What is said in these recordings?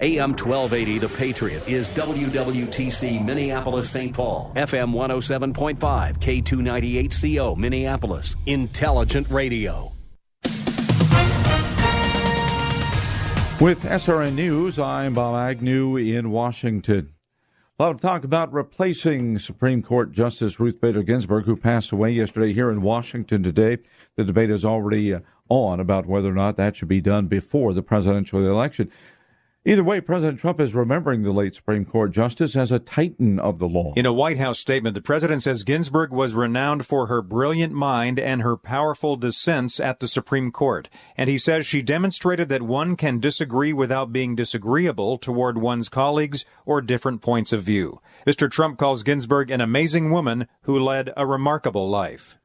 AM 1280 The Patriot is WWTC Minneapolis St. Paul, FM 107.5, K298CO Minneapolis, Intelligent Radio. With SRN News, I'm Bob Agnew in Washington. A lot of talk about replacing Supreme Court Justice Ruth Bader Ginsburg, who passed away yesterday here in Washington today. The debate is already uh, on about whether or not that should be done before the presidential election. Either way, President Trump is remembering the late Supreme Court justice as a titan of the law. In a White House statement, the president says Ginsburg was renowned for her brilliant mind and her powerful dissents at the Supreme Court. And he says she demonstrated that one can disagree without being disagreeable toward one's colleagues or different points of view. Mr. Trump calls Ginsburg an amazing woman who led a remarkable life.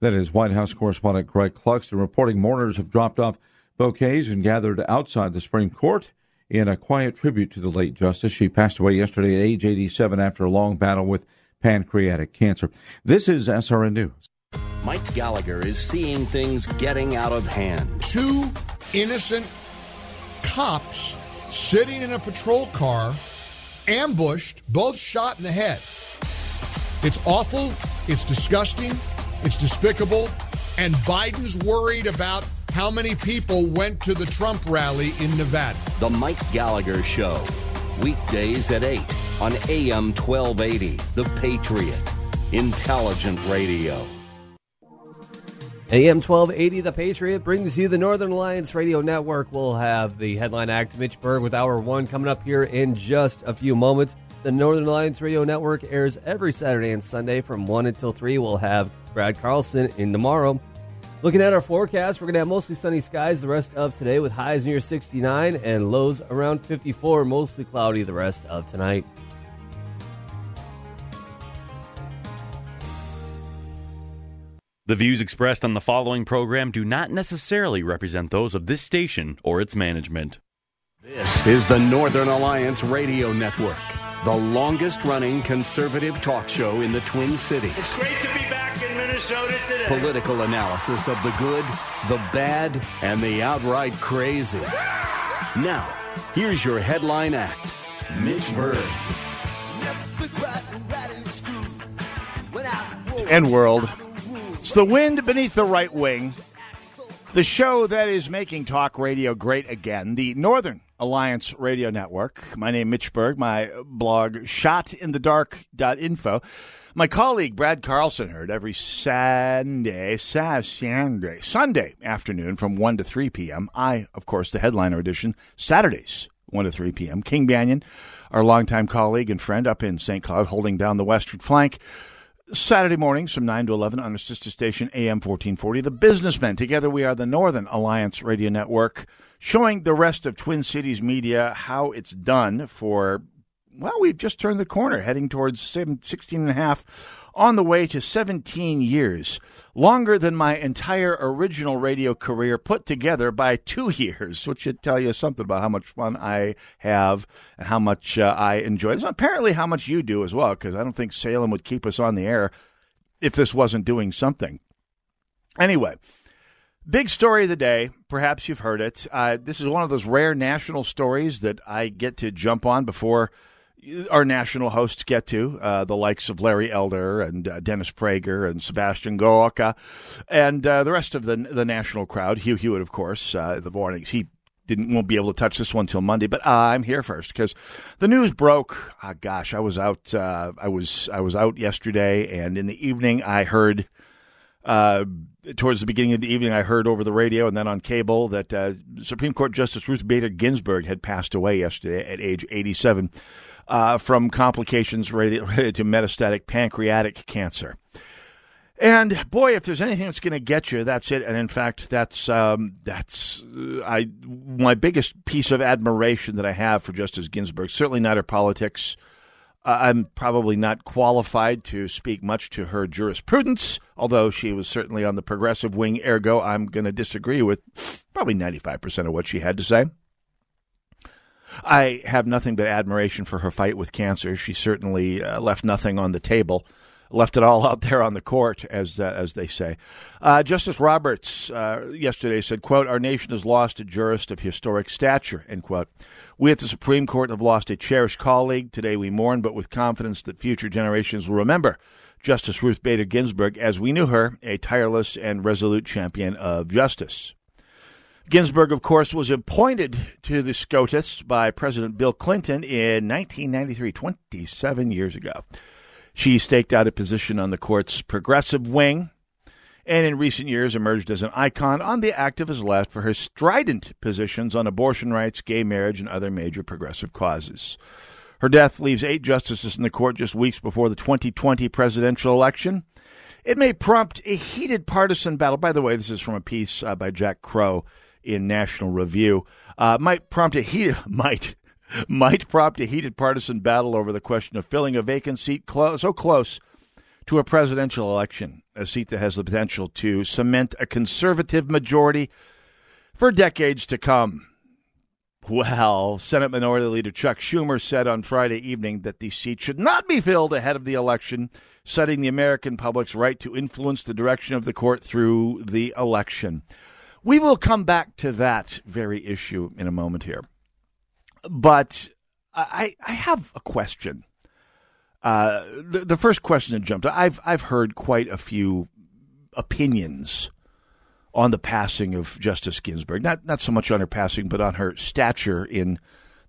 That is White House correspondent Greg Clugston reporting mourners have dropped off bouquets and gathered outside the Supreme Court in a quiet tribute to the late justice. She passed away yesterday at age 87 after a long battle with pancreatic cancer. This is SRN News. Mike Gallagher is seeing things getting out of hand. Two innocent cops sitting in a patrol car, ambushed, both shot in the head. It's awful, it's disgusting, it's despicable, and Biden's worried about how many people went to the Trump rally in Nevada. The Mike Gallagher Show, weekdays at 8 on AM 1280, The Patriot, Intelligent Radio. AM 1280, The Patriot, brings you the Northern Alliance Radio Network. We'll have the headline act, Mitch Berg, with Hour 1 coming up here in just a few moments. The Northern Alliance Radio Network airs every Saturday and Sunday from 1 until 3. We'll have Brad Carlson in tomorrow. Looking at our forecast, we're going to have mostly sunny skies the rest of today with highs near 69 and lows around 54, mostly cloudy the rest of tonight. The views expressed on the following program do not necessarily represent those of this station or its management. This is the Northern Alliance Radio Network, the longest running conservative talk show in the Twin Cities. It's great to be back in Minnesota today. Political analysis of the good, the bad, and the outright crazy. Now, here's your headline act Mitch Berg. and world. It's the wind beneath the right wing. The show that is making talk radio great again, the Northern Alliance Radio Network. My name is Mitch Berg. My blog, shotinthedark.info. My colleague Brad Carlson heard every Sunday, Sunday, Sunday afternoon from 1 to 3 p.m. I, of course, the headliner edition, Saturdays, 1 to 3 p.m. King Banaian, our longtime colleague and friend up in St. Cloud, holding down the western flank. Saturday mornings from 9 to 11 on our sister station, AM 1440. The Businessmen. Together we are the Northern Alliance Radio Network, showing the rest of Twin Cities media how it's done for, well, we've just turned the corner, heading towards 16 and a half on the way to 17 years, longer than my entire original radio career put together by two years, which should tell you something about how much fun I have and how much uh, I enjoy this. Apparently, how much you do as well, because I don't think Salem would keep us on the air if this wasn't doing something. Anyway. Big story of the day. Perhaps you've heard it. Uh, this is one of those rare national stories that I get to jump on before our national hosts get to, uh, the likes of Larry Elder and uh, Dennis Prager and Sebastian Gorka, and uh, the rest of the the national crowd. Hugh Hewitt, of course, uh, the mornings. He didn't won't be able to touch this one till Monday, but I'm here first because the news broke. Ah, gosh, I was out. Uh, I was I was out yesterday, and in the evening I heard. Uh, towards the beginning of the evening, I heard over the radio and then on cable that Supreme Court Justice Ruth Bader Ginsburg had passed away yesterday at age 87 uh, from complications related to metastatic pancreatic cancer. And boy, if there's anything that's going to get you, that's it. And in fact, that's um, that's uh, I my biggest piece of admiration that I have for Justice Ginsburg. Certainly not her politics. Uh, I'm probably not qualified to speak much to her jurisprudence, although she was certainly on the progressive wing. Ergo, I'm going to disagree with probably 95% of what she had to say. I have nothing but admiration for her fight with cancer. She certainly uh, left nothing on the table left it all out there on the court, as uh, as they say. Uh, Justice Roberts uh, yesterday said, "quote Our nation has lost a jurist of historic stature." End quote. We at the Supreme Court have lost a cherished colleague. Today we mourn, but with confidence that future generations will remember Justice Ruth Bader Ginsburg as we knew her, a tireless and resolute champion of justice. Ginsburg, of course, was appointed to the SCOTUS by President Bill Clinton in 1993, 27 years ago. She staked out a position on the court's progressive wing and in recent years emerged as an icon on the activist left for her strident positions on abortion rights, gay marriage, and other major progressive causes. Her death leaves eight justices in the court just weeks before the 2020 presidential election. It may prompt a heated partisan battle. By the way, this is from a piece uh, by Jack Crowe in National Review. Uh, might prompt a heated might might prompt a heated partisan battle over the question of filling a vacant seat clo- so close to a presidential election, a seat that has the potential to cement a conservative majority for decades to come. Well, Senate Minority Leader Chuck Schumer said on Friday evening that the seat should not be filled ahead of the election, citing the American public's right to influence the direction of the court through the election. We will come back to that very issue in a moment here. But I, I have a question. Uh, the, the first question that jumped, I've I've heard quite a few opinions on the passing of Justice Ginsburg. Not not so much on her passing, but on her stature in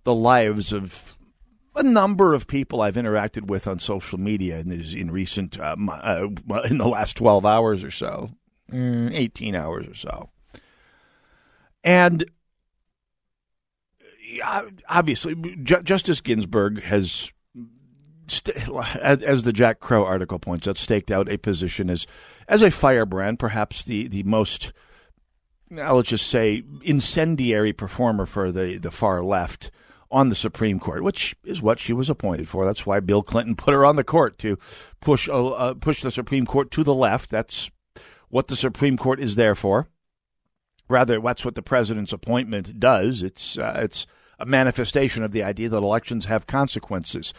the lives of a number of people I've interacted with on social media in, in recent uh, uh, in the last twelve hours or so, mm, eighteen hours or so, and obviously, Justice Ginsburg has, as the Jack Crowe article points out, staked out a position as as a firebrand, perhaps the the most, now let's just say, incendiary performer for the the far left on the Supreme Court, which is what she was appointed for. That's why Bill Clinton put her on the court to push uh, push the Supreme Court to the left. That's what the Supreme Court is there for. Rather, that's what the president's appointment does. It's uh, it's a manifestation of the idea that elections have consequences.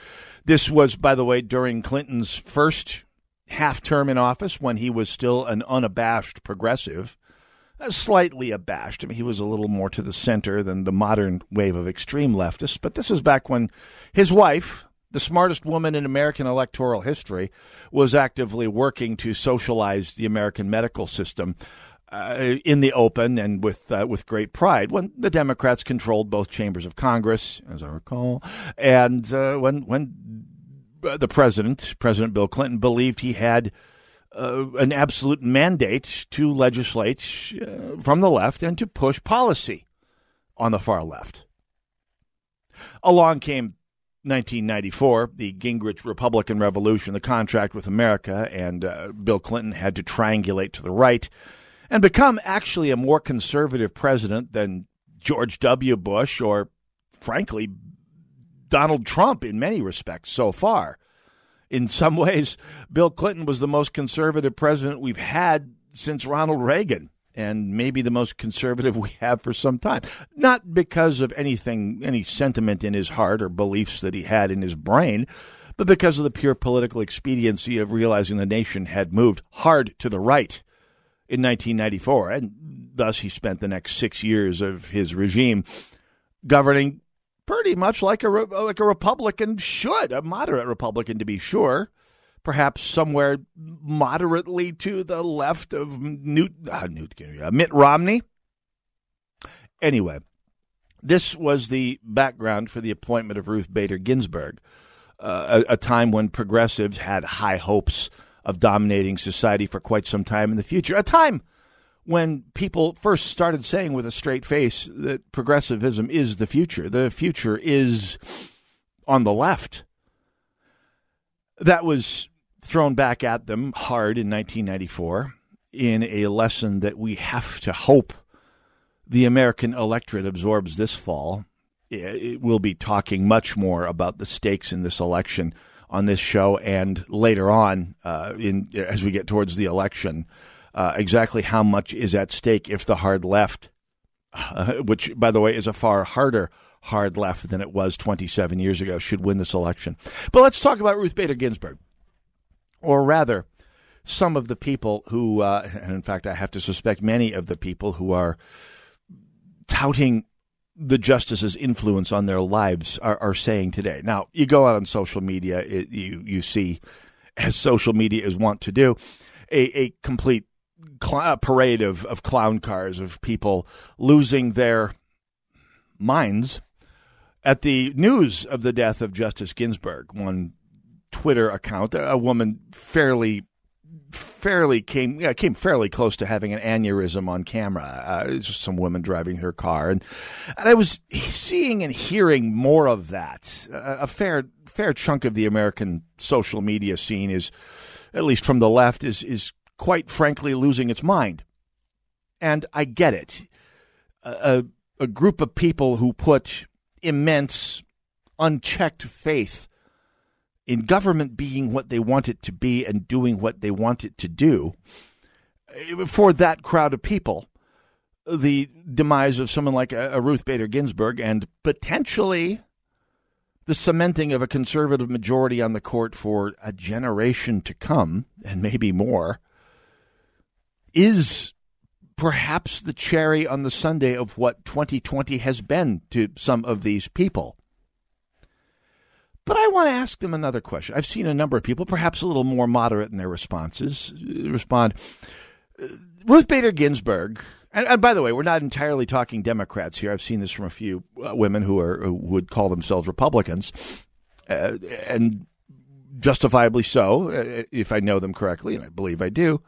This was, by the way, during Clinton's first half term in office when he was still an unabashed progressive. Uh, slightly abashed. I mean, he was a little more to the center than the modern wave of extreme leftists. But this is back when his wife, the smartest woman in American electoral history, was actively working to socialize the American medical system uh, in the open and with uh, with great pride when the Democrats controlled both chambers of Congress, as I recall, and uh, when when the president, President Bill Clinton, believed he had uh, an absolute mandate to legislate uh, from the left and to push policy on the far left. Along came 1994, the Gingrich Republican Revolution, the contract with America, and uh, Bill Clinton had to triangulate to the right and become actually a more conservative president than George W. Bush or, frankly, Donald Trump in many respects so far. In some ways, Bill Clinton was the most conservative president we've had since Ronald Reagan, and maybe the most conservative we have for some time. Not because of anything, any sentiment in his heart or beliefs that he had in his brain, but because of the pure political expediency of realizing the nation had moved hard to the right in 1994, and thus he spent the next six years of his regime governing pretty much like a like a Republican should, a moderate Republican to be sure, perhaps somewhere moderately to the left of Newt, uh, Newt uh, Mitt Romney. Anyway, this was the background for the appointment of Ruth Bader Ginsburg, uh, a, a time when progressives had high hopes of dominating society for quite some time in the future. A time when people first started saying with a straight face that progressivism is the future. The future is on the left. That was thrown back at them hard in 1994 in a lesson that we have to hope the American electorate absorbs this fall. It will be talking much more about the stakes in this election on this show and later on uh, in as we get towards the election. Uh, exactly how much is at stake if the hard left, uh, which by the way is a far harder hard left than it was 27 years ago, should win this election. But let's talk about Ruth Bader Ginsburg, or rather, some of the people who, uh, and in fact, I have to suspect many of the people who are touting the justice's influence on their lives are, are saying today. Now, you go out on social media, it, you you see, as social media is wont to do, a, a complete cl- parade of, of clown cars of people losing their minds at the news of the death of Justice Ginsburg. One Twitter account, a woman fairly fairly came yeah, came fairly close to having an aneurysm on camera. Uh, just some women driving her car, and and I was seeing and hearing more of that. Uh, a fair fair chunk of the American social media scene is, at least from the left, is is quite frankly losing its mind, and I get it. A, a group of people who put immense, unchecked faith in government being what they want it to be and doing what they want it to do, eh, for that crowd of people, the demise of someone like a, Ruth Bader Ginsburg and potentially the cementing of a conservative majority on the court for a generation to come, and maybe more, is perhaps the cherry on the sundae of what 2020 has been to some of these people. But I want to ask them another question. I've seen a number of people, perhaps a little more moderate in their responses, respond. Ruth Bader Ginsburg, and, and, by the way, we're not entirely talking Democrats here. I've seen this from a few uh, women who are who would call themselves Republicans, uh, and justifiably so, uh, if I know them correctly, and I believe I do,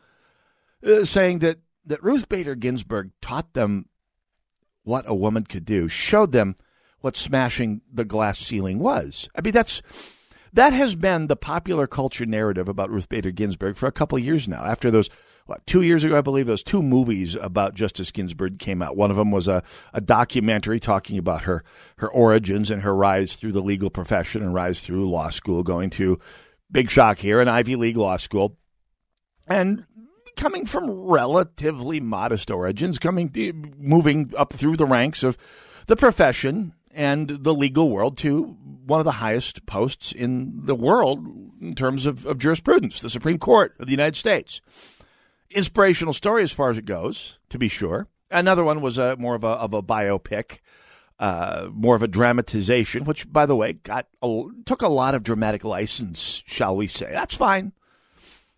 uh, saying that that Ruth Bader Ginsburg taught them what a woman could do, showed them what smashing the glass ceiling was. I mean, that's that has been the popular culture narrative about Ruth Bader Ginsburg for a couple of years now. After those, what, two years ago, I believe, those two movies about Justice Ginsburg came out. One of them was a, a documentary talking about her, her origins and her rise through the legal profession and rise through law school, going to, big shock here, an Ivy League law school. And coming from relatively modest origins, coming moving up through the ranks of the profession and the legal world to one of the highest posts in the world in terms of, of jurisprudence, the Supreme Court of the United States. Inspirational story as far as it goes, to be sure. Another one was a more of a of a biopic, uh, more of a dramatization, which, by the way, got a, took a lot of dramatic license, shall we say? That's fine.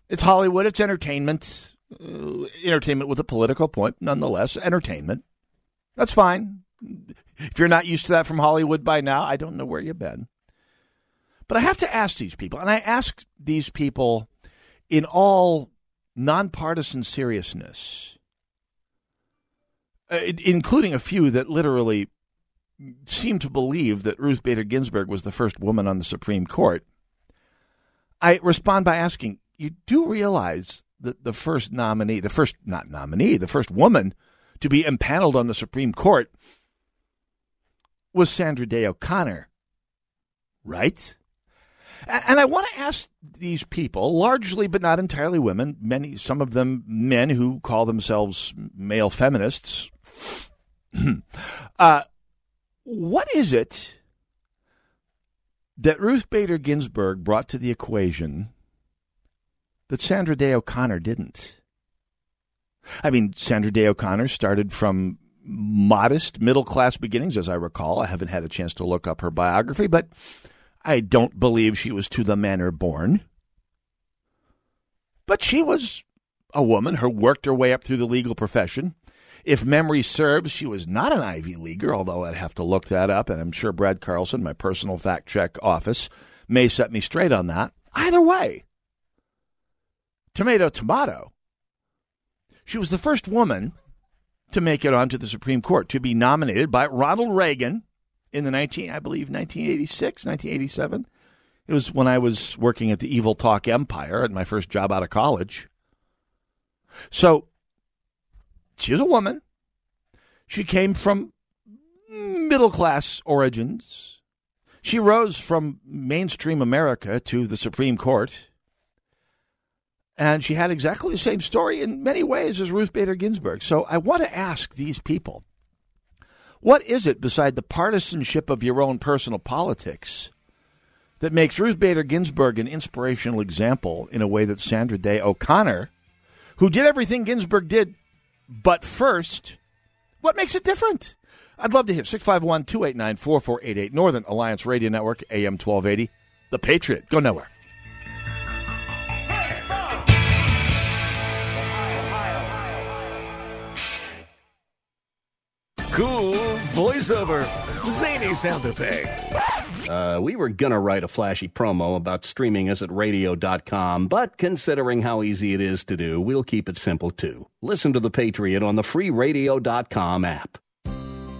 It's Hollywood. It's entertainment. Uh, entertainment with a political point, nonetheless. Entertainment. That's fine. If you're not used to that from Hollywood by now, I don't know where you've been. But I have to ask these people, and I ask these people in all nonpartisan seriousness, uh, including a few that literally seem to believe that Ruth Bader Ginsburg was the first woman on the Supreme Court. I respond by asking, you do realize that the first nominee, the first, not nominee, the first woman to be impaneled on the Supreme Court was Sandra Day O'Connor, right? And I want to ask these people, largely but not entirely women, many some of them men who call themselves male feminists. uh, what is it that Ruth Bader Ginsburg brought to the equation that Sandra Day O'Connor didn't? I mean, Sandra Day O'Connor started from modest middle class beginnings, as I recall. I haven't had a chance to look up her biography, but I don't believe she was to the manor born. But she was a woman who worked her way up through the legal profession. If memory serves, she was not an Ivy Leaguer, although I'd have to look that up, and I'm sure Brad Carlson, my personal fact check office, may set me straight on that. Either way, tomato, tomato. She was the first woman to make it onto the Supreme Court, to be nominated by Ronald Reagan in the 19, I believe, 1986, 1987. It was when I was working at the Evil Talk Empire at my first job out of college. So she's a woman. She came from middle class origins. She rose from mainstream America to the Supreme Court. And she had exactly the same story in many ways as Ruth Bader Ginsburg. So I want to ask these people what is it beside the partisanship of your own personal politics that makes Ruth Bader Ginsburg an inspirational example in a way that Sandra Day O'Connor, who did everything Ginsburg did, but first, what makes it different? I'd love to hear 651 289 4488 Northern Alliance Radio Network, AM 1280. The Patriot. Go nowhere. Cool voiceover. Zany sound effect. Uh, we were gonna write a flashy promo about streaming us at radio.com, but considering how easy it is to do, we'll keep it simple too. Listen to The Patriot on the free radio.com app.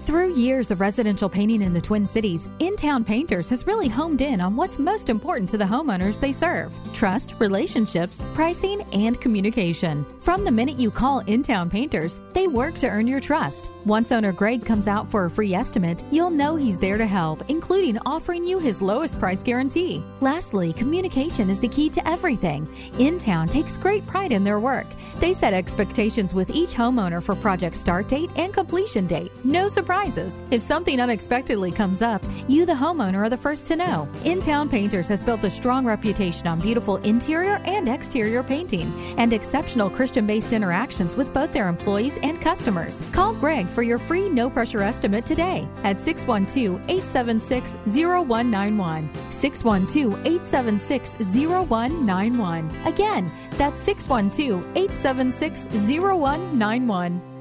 Through years of residential painting in the Twin Cities, In Town Painters has really homed in on what's most important to the homeowners they serve trust, relationships, pricing, and communication. From the minute you call In Town Painters, they work to earn your trust. Once owner Greg comes out for a free estimate, you'll know he's there to help, including offering you his lowest price guarantee. Lastly, communication is the key to everything. In Town takes great pride in their work. They set expectations with each homeowner for project start date and completion date. No surprises. If something unexpectedly comes up, you, the homeowner, are the first to know. In Town Painters has built a strong reputation on beautiful interior and exterior painting and exceptional Christian based interactions with both their employees and customers. Call Greg for your free no pressure estimate today at 612 876 0191. 612 876 0191. Again, that's 612 876 0191.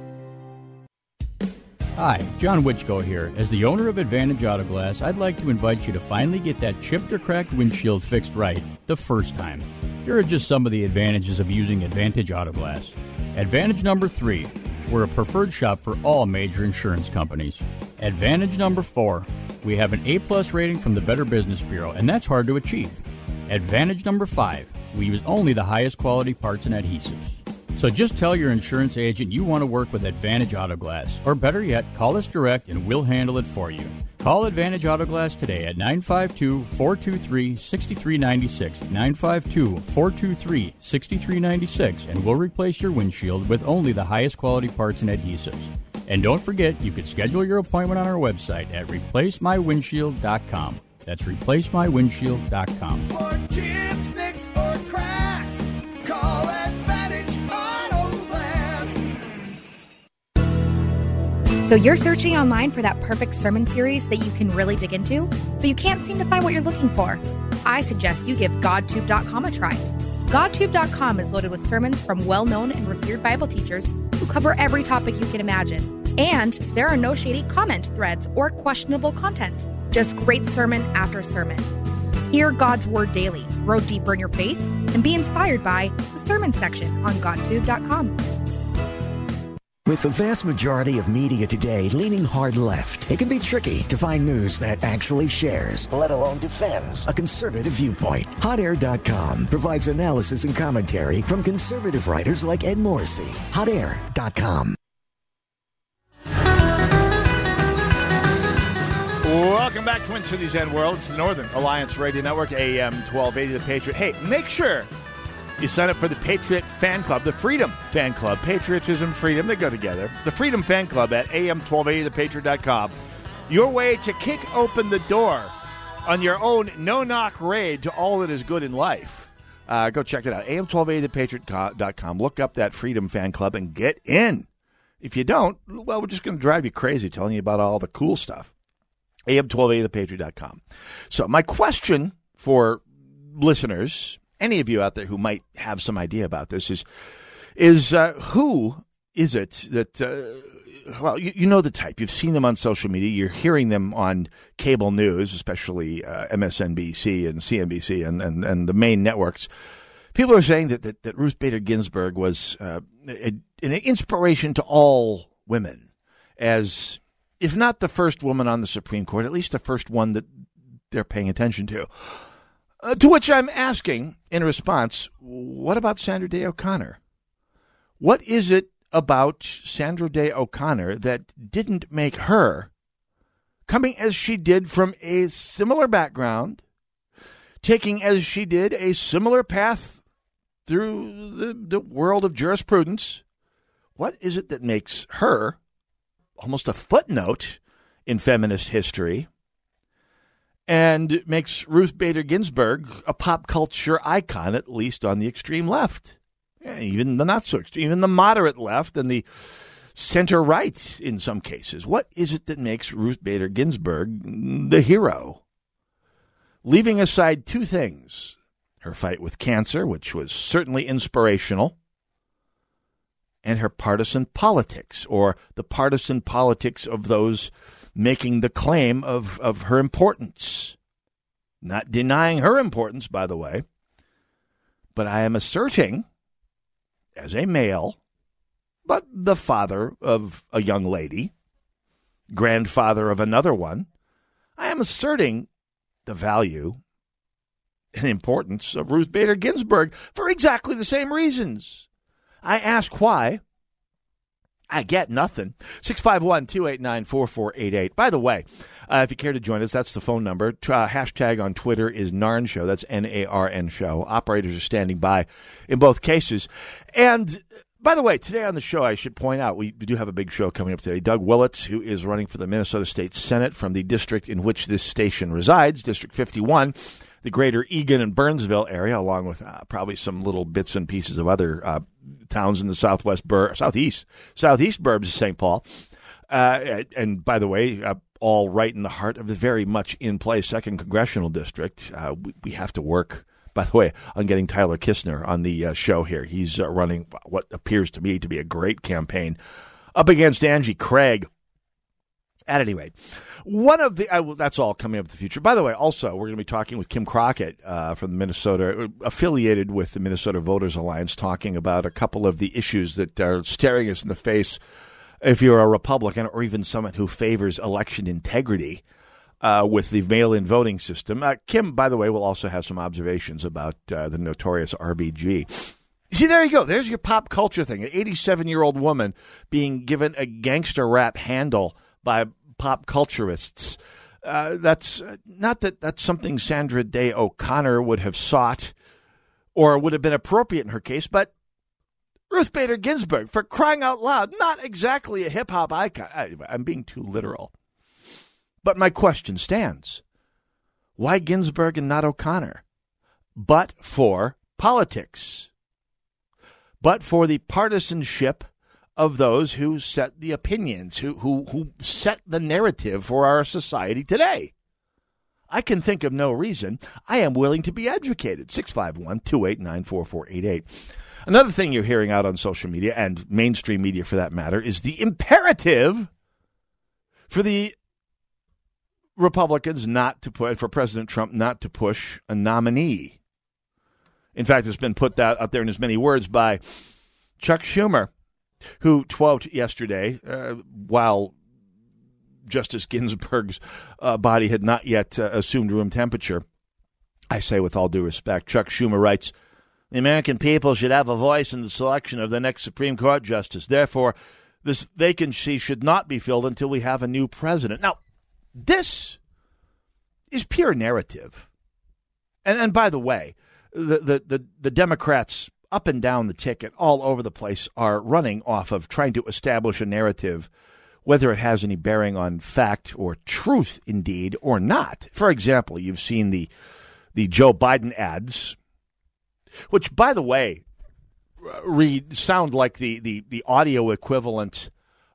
Hi, John Witchko here. As the owner of Advantage Auto Glass, I'd like to invite you to finally get that chipped or cracked windshield fixed right the first time. Here are just some of the advantages of using Advantage Auto Glass. Advantage number three we're a preferred shop for all major insurance companies. Advantage number four we have an A plus rating from the Better Business Bureau, and that's hard to achieve. Advantage number five we use only the highest quality parts and adhesives. So just tell your insurance agent you want to work with Advantage Auto Glass, or better yet, call us direct and we'll handle it for you. Call Advantage Auto Glass today at 952 423 6396. 952 423 6396, and we'll replace your windshield with only the highest quality parts and adhesives. And don't forget, you can schedule your appointment on our website at replacemywindshield.com. That's replacemywindshield.com. So you're searching online for that perfect sermon series that you can really dig into, but you can't seem to find what you're looking for. I suggest you give GodTube.com a try. GodTube.com is loaded with sermons from well known and revered Bible teachers who cover every topic you can imagine. And there are no shady comment threads or questionable content, just great sermon after sermon. Hear God's Word daily, grow deeper in your faith, and be inspired by the sermon section on GodTube.com. With the vast majority of media today leaning hard left, it can be tricky to find news that actually shares, let alone defends, a conservative viewpoint. HotAir.com provides analysis and commentary from conservative writers like Ed Morrissey. HotAir.com. Welcome back, to Twin Cities and World. It's the Northern Alliance Radio Network, AM 1280, The Patriot. Hey, make sure you sign up for the Patriot Fan Club, the Freedom Fan Club. Patriotism, freedom, they go together. The Freedom Fan Club at am1280thepatriot.com. Your way to kick open the door on your own no knock raid to all that is good in life. Uh, go check it out. am1280thepatriot.com. Look up that Freedom Fan Club and get in. If you don't, well, we're just going to drive you crazy telling you about all the cool stuff. am1280thepatriot.com. So, my question for listeners, any of you out there who might have some idea about this, is is uh, who is it that uh, well you, you know the type. You've seen them on social media. You're hearing them on cable news especially uh, msnbc and cnbc and, and, and the main networks. People are saying that, that, that ruth bader ginsburg was uh, a, an inspiration to all women as if not the first woman on the supreme court at least the first one that they're paying attention to Uh, to which I'm asking in response, what about Sandra Day O'Connor? What is it about Sandra Day O'Connor that didn't make her, coming as she did from a similar background, taking as she did a similar path through the, the world of jurisprudence, what is it that makes her almost a footnote in feminist history and makes Ruth Bader Ginsburg a pop culture icon, at least on the extreme left? Yeah, even the not so extreme, even the moderate left and the center right in some cases. What is it that makes Ruth Bader Ginsburg the hero? Leaving aside two things her fight with cancer, which was certainly inspirational, and her partisan politics, or the partisan politics of those making the claim of, of her importance. Not denying her importance, by the way, but I am asserting, as a male, but the father of a young lady, grandfather of another one, I am asserting the value and importance of Ruth Bader Ginsburg for exactly the same reasons. I ask why. I get nothing. 651 289 4488. By the way, uh, if you care to join us, that's the phone number. Uh, hashtag on Twitter is NARN Show. That's N A R N Show. Operators are standing by in both cases. And by the way, today on the show, I should point out we do have a big show coming up today. Doug Willetts, who is running for the Minnesota State Senate from the district in which this station resides, District 51 the greater Eagan and Burnsville area, along with uh, probably some little bits and pieces of other uh, towns in the southwest, bur- southeast, southeast burbs of St. Paul. Uh, and by the way, uh, all right in the heart of the very much in play second congressional district. Uh, we, we, have to work. By the way, on getting Tyler Kistner on the uh, show here. He's running what appears to me to be a great campaign up against Angie Craig. At any rate, one of the that's all coming up in the future. By the way, also we're going to be talking with Kim Crockett uh, from the Minnesota, uh, affiliated with the Minnesota Voters Alliance, talking about a couple of the issues that are staring us in the face. If you're a Republican or even someone who favors election integrity uh, with the mail-in voting system, uh, Kim, by the way, will also have some observations about uh, the notorious RBG. See, there you go. There's your pop culture thing. An 87 year old woman being given a gangster rap handle by pop culturists. Uh, that's not that that's something Sandra Day O'Connor would have sought or would have been appropriate in her case, but Ruth Bader Ginsburg, for crying out loud, not exactly a hip hop icon. I, I'm being too literal. But my question stands why Ginsburg and not O'Connor? But for politics, but for the partisanship of those who set the opinions, who, who, who set the narrative for our society today. I can think of no reason. I am willing to be educated. 651 289 4488. Another thing you're hearing out on social media and mainstream media for that matter is the imperative for the Republicans not to put, for President Trump not to push a nominee. In fact, it's been put out there in as many words by Chuck Schumer who, quote, yesterday, uh, while Justice Ginsburg's uh, body had not yet uh, assumed room temperature, I say with all due respect, Chuck Schumer writes, the American people should have a voice in the selection of the next Supreme Court justice. Therefore, this vacancy should not be filled until we have a new president. Now, this is pure narrative. And, and by the way, the, the, the, the Democrats up and down the ticket, all over the place, are running off of trying to establish a narrative, whether it has any bearing on fact or truth, indeed, or not. For example, you've seen the the Joe Biden ads, which, by the way, read sound like the the, the audio equivalent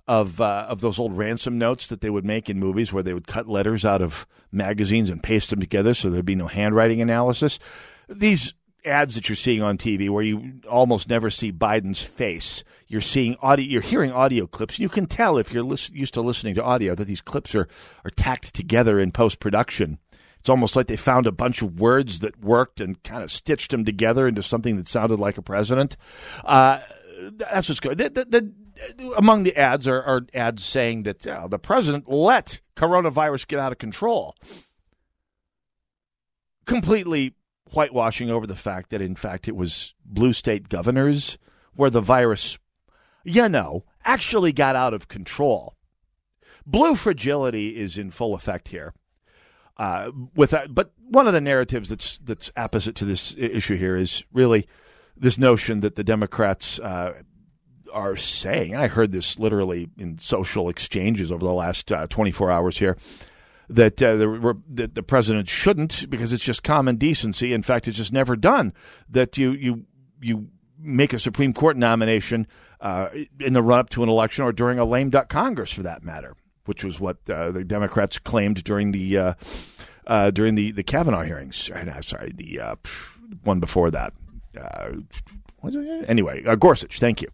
of uh, of those old ransom notes that they would make in movies, where they would cut letters out of magazines and paste them together, so there'd be no handwriting analysis. These ads that you're seeing on TV where you almost never see Biden's face. You're seeing audio, you're hearing audio clips. You can tell if you're used to listening to audio that these clips are, are tacked together in post production. It's almost like they found a bunch of words that worked and kind of stitched them together into something that sounded like a president. Uh, that's what's good. The, the, the, among the ads are, are ads saying that uh, the president let coronavirus get out of control. Completely whitewashing over the fact that, in fact, it was blue state governors where the virus, you know, actually got out of control. Blue fragility is in full effect here. Uh, with that, but one of the narratives that's that's opposite to this issue here is really this notion that the Democrats uh, are saying. I heard this literally in social exchanges over the last uh, 24 hours here that, uh, the, that the president shouldn't because it's just common decency. In fact, it's just never done that you you you make a Supreme Court nomination uh, in the run up to an election or during a lame duck Congress, for that matter, which was what uh, the Democrats claimed during the uh, uh, during the the Kavanaugh hearings. Uh, sorry, the one before that. anyway, Gorsuch. Thank you.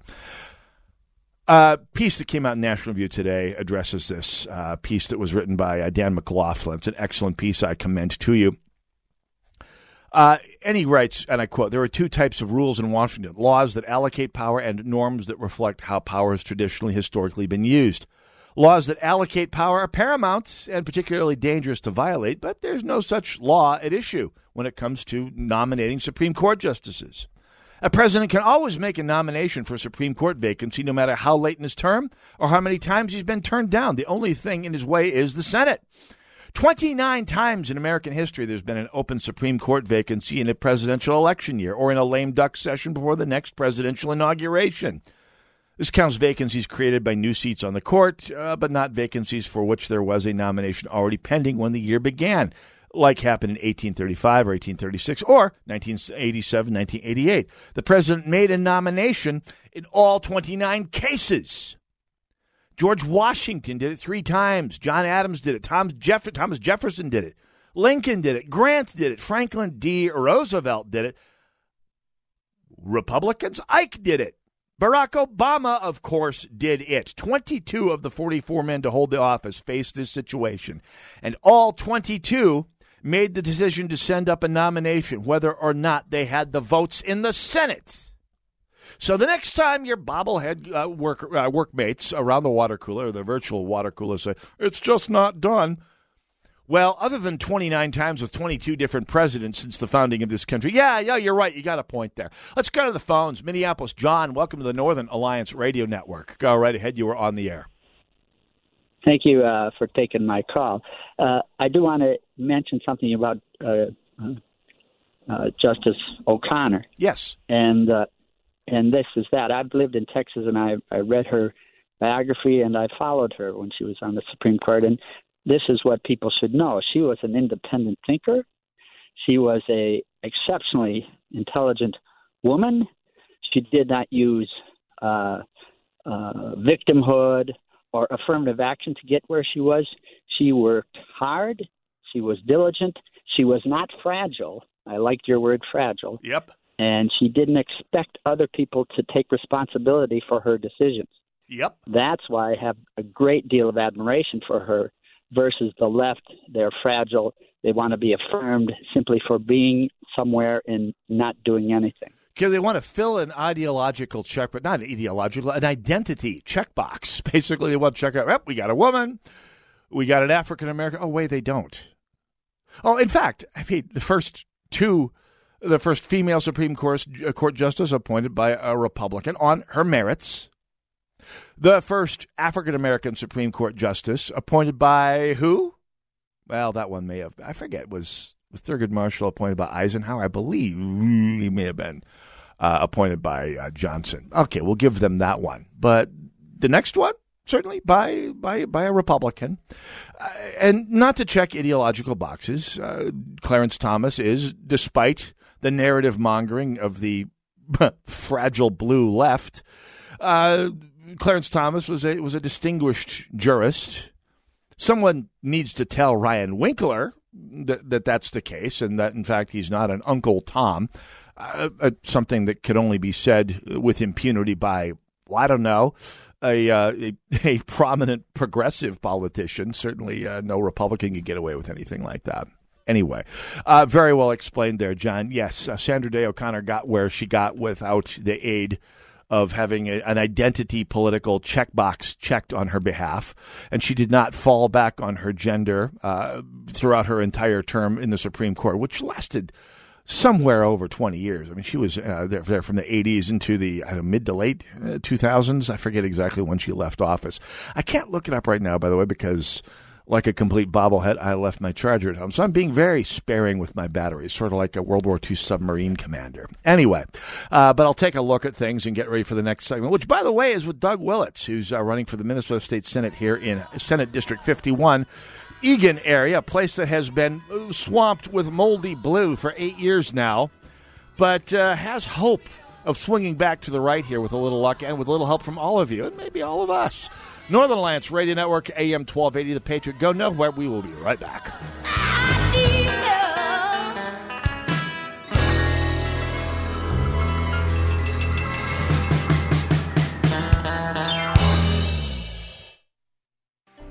Uh, piece that came out in National Review today addresses this uh, piece that was written by uh, Dan McLaughlin. It's an excellent piece. I commend to you. Uh, and he writes, and I quote: "There are two types of rules in Washington: laws that allocate power and norms that reflect how power has traditionally, historically been used. Laws that allocate power are paramount and particularly dangerous to violate, but there's no such law at issue when it comes to nominating Supreme Court justices." A president can always make a nomination for a Supreme Court vacancy, no matter how late in his term or how many times he's been turned down. The only thing in his way is the Senate. 29 times in American history there's been an open Supreme Court vacancy in a presidential election year or in a lame duck session before the next presidential inauguration. This counts vacancies created by new seats on the court, uh, but not vacancies for which there was a nomination already pending when the year began like happened in 1835 or 1836 or 1987, 1988. The president made a nomination in all 29 cases. George Washington did it three times. John Adams did it. Thomas, Jeff- Thomas Jefferson did it. Lincoln did it. Grant did it. Franklin D. Roosevelt did it. Republicans, Ike did it. Barack Obama, of course, did it. 22 of the 44 men to hold the office faced this situation. And all 22 made the decision to send up a nomination, whether or not they had the votes in the Senate. So the next time your bobblehead uh, work, uh, workmates around the water cooler or the virtual water cooler say, it's just not done. Well, other than 29 times with 22 different presidents since the founding of this country, yeah, yeah, you're right. You got a point there. Let's go to the phones. Minneapolis, John, welcome to the Northern Alliance Radio Network. Go right ahead. You are on the air. Thank you uh, for taking my call. Uh, I do want to mention something about uh, uh Justice O'Connor. Yes. And uh, and this is that. I've lived in Texas, and I I read her biography, and I followed her when she was on the Supreme Court. And this is what people should know: she was an independent thinker. She was a exceptionally intelligent woman. She did not use uh, victimhood or affirmative action to get where she was. She worked hard. She was diligent. She was not fragile. I liked your word fragile. Yep. And she didn't expect other people to take responsibility for her decisions. Yep. That's why I have a great deal of admiration for her versus the left. They're fragile. They want to be affirmed simply for being somewhere and not doing anything. Because they want to fill an ideological check, but not an ideological, an identity checkbox. Basically, they want to check out, yep, we got a woman, we got an African American. Oh, wait, they don't. Oh, in fact, I mean, the first two, the first female Supreme Court, uh, Court justice appointed by a Republican on her merits. The first African American Supreme Court justice appointed by who? Well, that one may have, I forget, was was Thurgood Marshall appointed by Eisenhower? I believe he may have been uh, appointed by uh, Johnson. Okay, we'll give them that one. But the next one, certainly by by by a Republican, uh, and not to check ideological boxes. Uh, Clarence Thomas is, despite the narrative mongering of the fragile blue left. Uh, Clarence Thomas was a was a distinguished jurist. Someone needs to tell Ryan Winkler that, that that's the case, and that in fact he's not an Uncle Tom uh, uh, something that could only be said with impunity by, well, I don't know, a, uh, a, a, prominent progressive politician. Certainly, uh, no Republican could get away with anything like that. Anyway, uh, very well explained there, John. Yes, uh, Sandra Day O'Connor got where she got without the aid of having a, an identity political checkbox checked on her behalf, and she did not fall back on her gender uh, throughout her entire term in the Supreme Court, which lasted somewhere over 20 years. I mean, she was uh, there, there from the 80s into the uh, mid to late uh, 2000s. I forget exactly when she left office. I can't look it up right now, by the way, because like a complete bobblehead, I left my charger at home. So I'm being very sparing with my batteries, sort of like a World War II submarine commander. Anyway, uh, but I'll take a look at things and get ready for the next segment, which, by the way, is with Doug Willetts, who's uh, running for the Minnesota State Senate here in Senate District 51. Eagan area, a place that has been swamped with moldy blue for eight years now, but uh, has hope of swinging back to the right here with a little luck and with a little help from all of you and maybe all of us. Northern Alliance Radio Network, AM 1280, The Patriot. Go nowhere. We will be right back.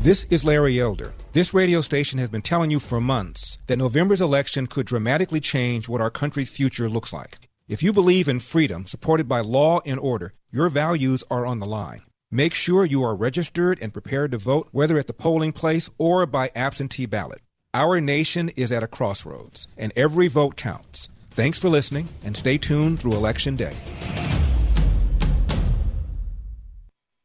This is Larry Elder. This radio station has been telling you for months that November's election could dramatically change what our country's future looks like. If you believe in freedom supported by law and order, your values are on the line. Make sure you are registered and prepared to vote, whether at the polling place or by absentee ballot. Our nation is at a crossroads, and every vote counts. Thanks for listening, and stay tuned through Election Day.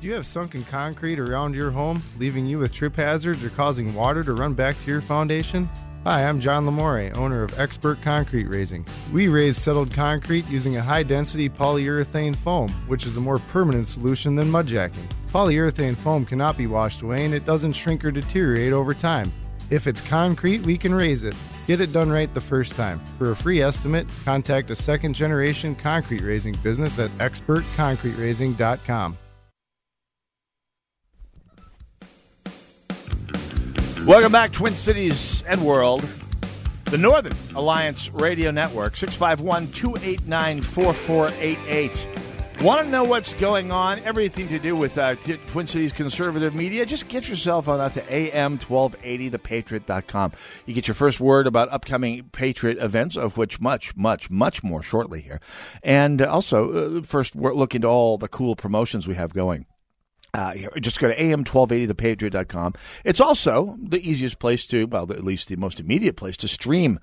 Do you have sunken concrete around your home, leaving you with trip hazards or causing water to run back to your foundation? Hi, I'm John Lamore, owner of Expert Concrete Raising. We raise settled concrete using a high density polyurethane foam, which is a more permanent solution than mudjacking. Polyurethane foam cannot be washed away and it doesn't shrink or deteriorate over time. If it's concrete, we can raise it. Get it done right the first time. For a free estimate, contact a second generation concrete raising business at expertconcreteraising.com. Welcome back, Twin Cities and World. The Northern Alliance Radio Network, 651 289 4488. Want to know what's going on? Everything to do with uh, Twin Cities conservative media? Just get yourself on out to am1280thepatriot.com. You get your first word about upcoming Patriot events, of which much, much, much more shortly here. And also, uh, first look into all the cool promotions we have going. Uh, just go to am1280thepatriot.com. It's also the easiest place to, well, at least the most immediate place to stream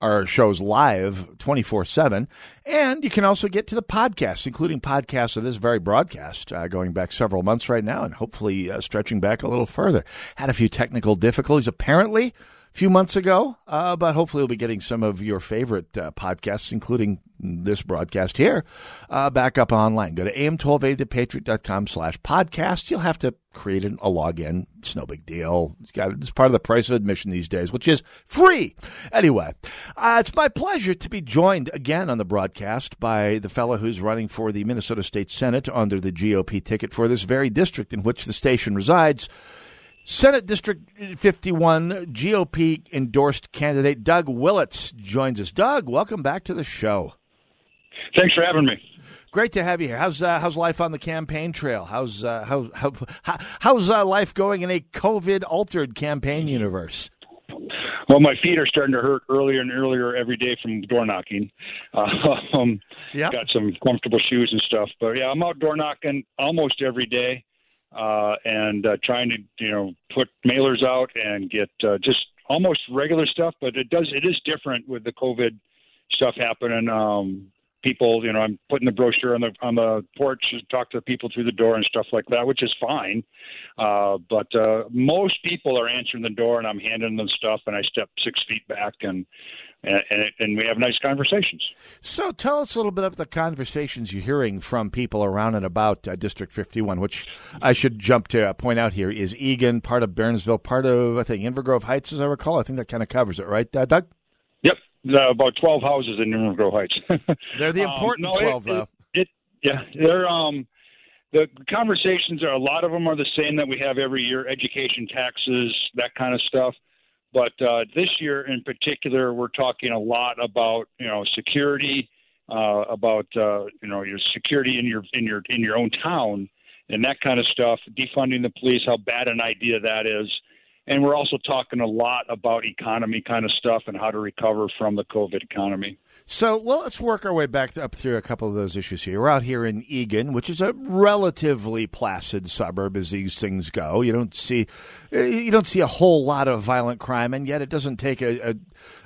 our shows live 24 7. And you can also get to the podcasts, including podcasts of this very broadcast, uh, going back several months right now and hopefully uh, stretching back a little further. Had a few technical difficulties. Apparently, few months ago, uh, but hopefully we'll be getting some of your favorite uh, podcasts, including this broadcast here, uh, back up online. Go to am1280thepatriot.com slash podcast. You'll have to create a login. It's no big deal. It's, got, it's part of the price of admission these days, which is free. Anyway, uh, it's my pleasure to be joined again on the broadcast by the fellow who's running for the Minnesota State Senate under the GOP ticket for this very district in which the station resides. Senate District 51 GOP endorsed candidate Doug Willetts joins us. Doug, welcome back to the show. Thanks for having me. Great to have you here. How's uh, how's life on the campaign trail? How's uh, how, how, how's uh, life going in a COVID altered campaign universe? Well, my feet are starting to hurt earlier and earlier every day from door knocking. Um, yeah, got some comfortable shoes and stuff, but yeah, I'm out door knocking almost every day, uh, and uh, trying to you know put mailers out and get uh, just almost regular stuff. But it does it is different with the COVID stuff happening. Um, people, you know, I'm putting the brochure on the on the porch and talk to the people through the door and stuff like that, which is fine. Uh, but uh, most people are answering the door, and I'm handing them stuff, and I step six feet back, and and, and we have nice conversations. So, tell us a little bit of the conversations you're hearing from people around and about uh, District 51, which I should jump to uh, point out here is Eagan, part of Burnsville, part of I think Inver Grove Heights, as I recall. I think that kind of covers it, right, uh, Doug? Yep, about 12 houses in Inver Grove Heights. They're the important um, no, 12, it, though. It, it, yeah, they're um, the conversations are a lot of them are the same that we have every year: education, taxes, that kind of stuff. But uh, this year in particular, we're talking a lot about you know security, uh, about uh, you know your security in your in your in your own town, and that kind of stuff. Defunding the police, how bad an idea that is. And we're also talking a lot about economy kind of stuff and how to recover from the COVID economy. So, well, let's work our way back up through a couple of those issues here. We're out here in Eagan, which is a relatively placid suburb as these things go. You don't see, you don't see a whole lot of violent crime, and yet it doesn't take a, a,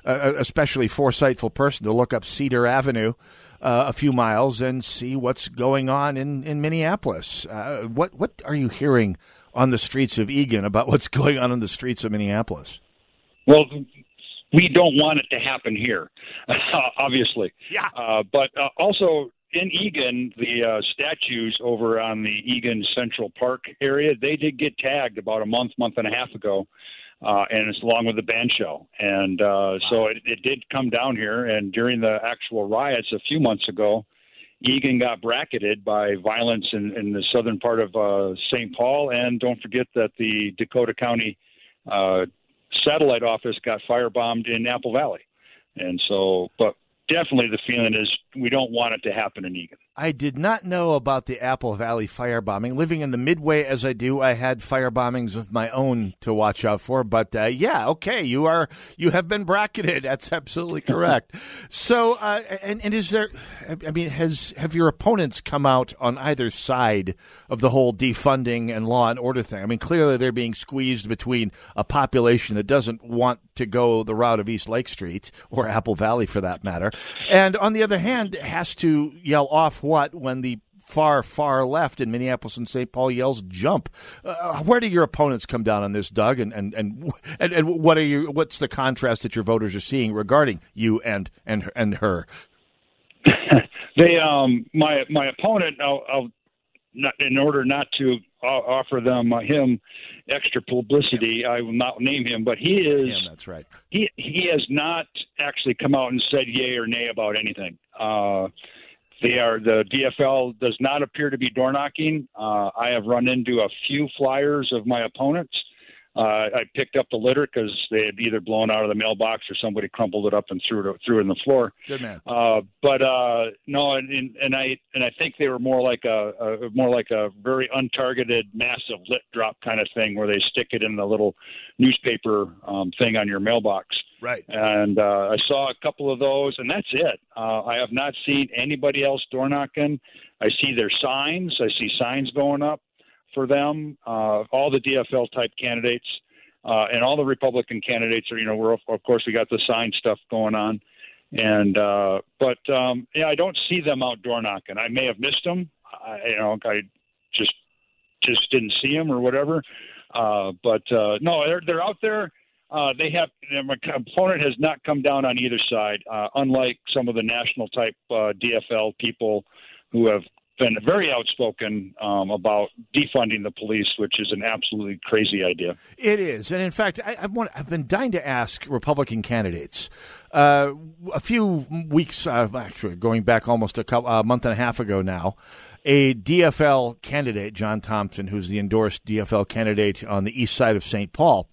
a especially foresightful person to look up Cedar Avenue. Uh, a few miles and see what's going on in in Minneapolis. Uh, what what are you hearing on the streets of Eagan about what's going on in the streets of Minneapolis? Well, we don't want it to happen here, obviously. Yeah. Uh, but uh, also in Eagan, the uh, statues over on the Eagan Central Park area, they did get tagged about a month, month and a half ago. Uh, and it's along with the band shell. And uh, so it, it did come down here. And during the actual riots a few months ago, Eagan got bracketed by violence in, in the southern part of uh, St. Paul. And don't forget that the Dakota County uh, satellite office got firebombed in Apple Valley. And so, but definitely the feeling is we don't want it to happen in Eagan. I did not know about the Apple Valley firebombing. Living in the Midway as I do, I had firebombings of my own to watch out for. But uh, yeah, okay, you are you have been bracketed. That's absolutely correct. so, uh, and, and is there? I mean, has have your opponents come out on either side of the whole defunding and law and order thing? I mean, clearly they're being squeezed between a population that doesn't want to go the route of East Lake Street or Apple Valley for that matter, and on the other hand, has to yell off what when the far, far left in Minneapolis and St. Paul yells jump. Uh, where do your opponents come down on this, Doug? And, and, and, and, and what are you, what's the contrast that your voters are seeing regarding you and, and, and her? they, um, my, my opponent, I'll, I'll not, in order not to offer them uh, him extra publicity. I will not name him, but he is. That's right. He he has not actually come out and said yay or nay about anything. Uh, they are the DFL does not appear to be door knocking. Uh, I have run into a few flyers of my opponents. Uh, I picked up the litter because they had either blown out of the mailbox or somebody crumpled it up and threw it threw it in the floor. Good man. Uh, but uh, no, and, and I and I think they were more like a, a more like a very untargeted, massive lit drop kind of thing where they stick it in the little newspaper um, thing on your mailbox. Right. And uh, I saw a couple of those, and that's it. Uh, I have not seen anybody else door knocking. I see their signs. I see signs going up for them. Uh, all the DFL type candidates uh, and all the Republican candidates are, you know, we're of course we got the sign stuff going on, and uh, but um, yeah, I don't see them out door knocking. I may have missed them. I, you know, I just just didn't see them or whatever. Uh, but uh, no, they're they're out there. Uh, they have my opponent has not come down on either side, uh, unlike some of the national type uh, DFL people who have been very outspoken um, about defunding the police, which is an absolutely crazy idea. It is, and in fact, I, I've been dying to ask Republican candidates. Uh, a few weeks, uh, actually, going back almost a couple, a month and a half ago now, a DFL candidate, John Thompson, who's the endorsed DFL candidate on the east side of St. Paul,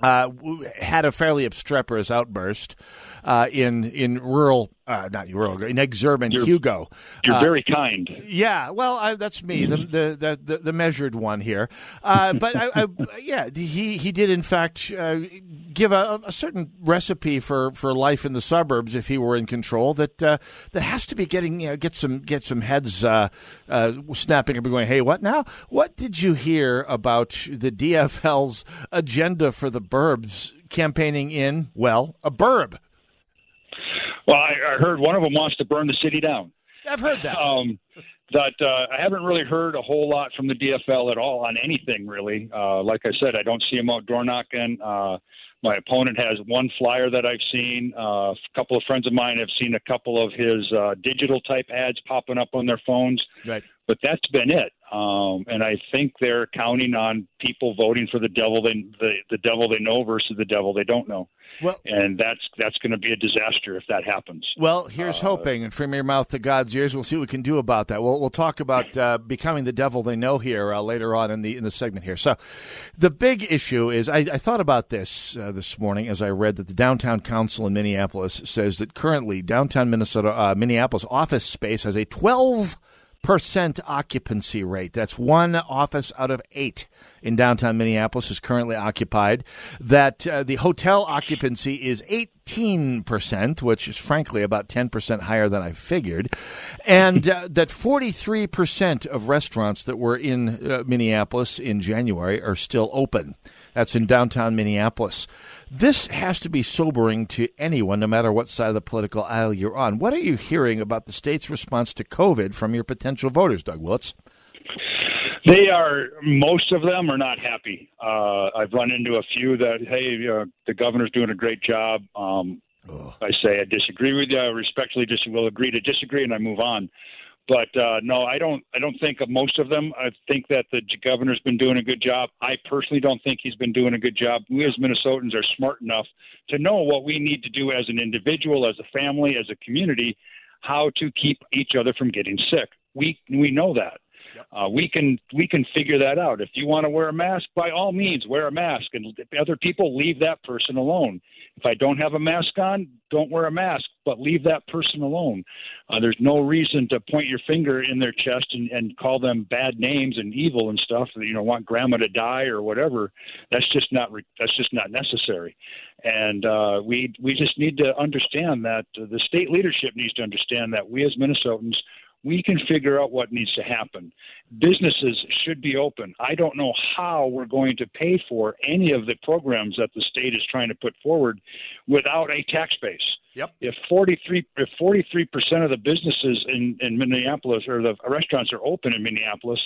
uh, had a fairly obstreperous outburst uh, in in rural, uh, not rural, in exurban You're- Hugo. You're Uh, very kind. yeah, well, I, that's me, the, the the the the measured one here. Uh, but I, I, yeah, he he did in fact uh, give a, a certain recipe for, for life in the suburbs if he were in control. That uh, that has to be getting you know, get some get some heads uh, uh, snapping up and going. Hey, what now? What did you hear about the DFL's agenda for the burbs campaigning in well a burb? Well, I, I heard one of them wants to burn the city down. I've heard that. Um, that uh, I haven't really heard a whole lot from the DFL at all on anything really. Uh, like I said, I don't see them out door knocking. Uh, my opponent has one flyer that I've seen. Uh, a couple of friends of mine have seen a couple of his uh, digital type ads popping up on their phones. Right. But that's been it. Um, and I think they're counting on people voting for the devil they the, the devil they know versus the devil they don't know. Well, and that's that's going to be a disaster if that happens. Well, here's hoping, and from your mouth to God's ears, we'll see what we can do about that. We'll we'll talk about uh, becoming the devil they know here uh, later on in the in the segment here. So, the big issue is I, I thought about this uh, this morning as I read that the downtown council in Minneapolis says that currently downtown Minnesota uh, Minneapolis office space has a 12 percent occupancy rate. That's one office out of eight in downtown Minneapolis is currently occupied. That uh, the hotel occupancy is 18%, which is frankly about 10% higher than I figured. And uh, that 43% of restaurants that were in uh, Minneapolis in January are still open. That's in downtown Minneapolis. This has to be sobering to anyone, no matter what side of the political aisle you're on. What are you hearing about the state's response to COVID from your potential voters, Doug Willetts? They are most of them are not happy. Uh, I've run into a few that hey, uh, the governor's doing a great job. Um, I say I disagree with you. I respectfully dis- will agree to disagree, and I move on. But uh, no, I don't. I don't think of most of them. I think that the governor's been doing a good job. I personally don't think he's been doing a good job. We as Minnesotans are smart enough to know what we need to do as an individual, as a family, as a community, how to keep each other from getting sick. We we know that. Uh, we can we can figure that out. If you want to wear a mask, by all means, wear a mask, and other people leave that person alone. If I don't have a mask on, don't wear a mask, but leave that person alone. Uh, there's no reason to point your finger in their chest and, and call them bad names and evil and stuff. You know, want grandma to die or whatever. That's just not re- that's just not necessary. And uh, we we just need to understand that uh, the state leadership needs to understand that we as Minnesotans we can figure out what needs to happen. Businesses should be open. I don't know how we're going to pay for any of the programs that the state is trying to put forward without a tax base. Yep. If 43 if 43% of the businesses in in Minneapolis or the restaurants are open in Minneapolis,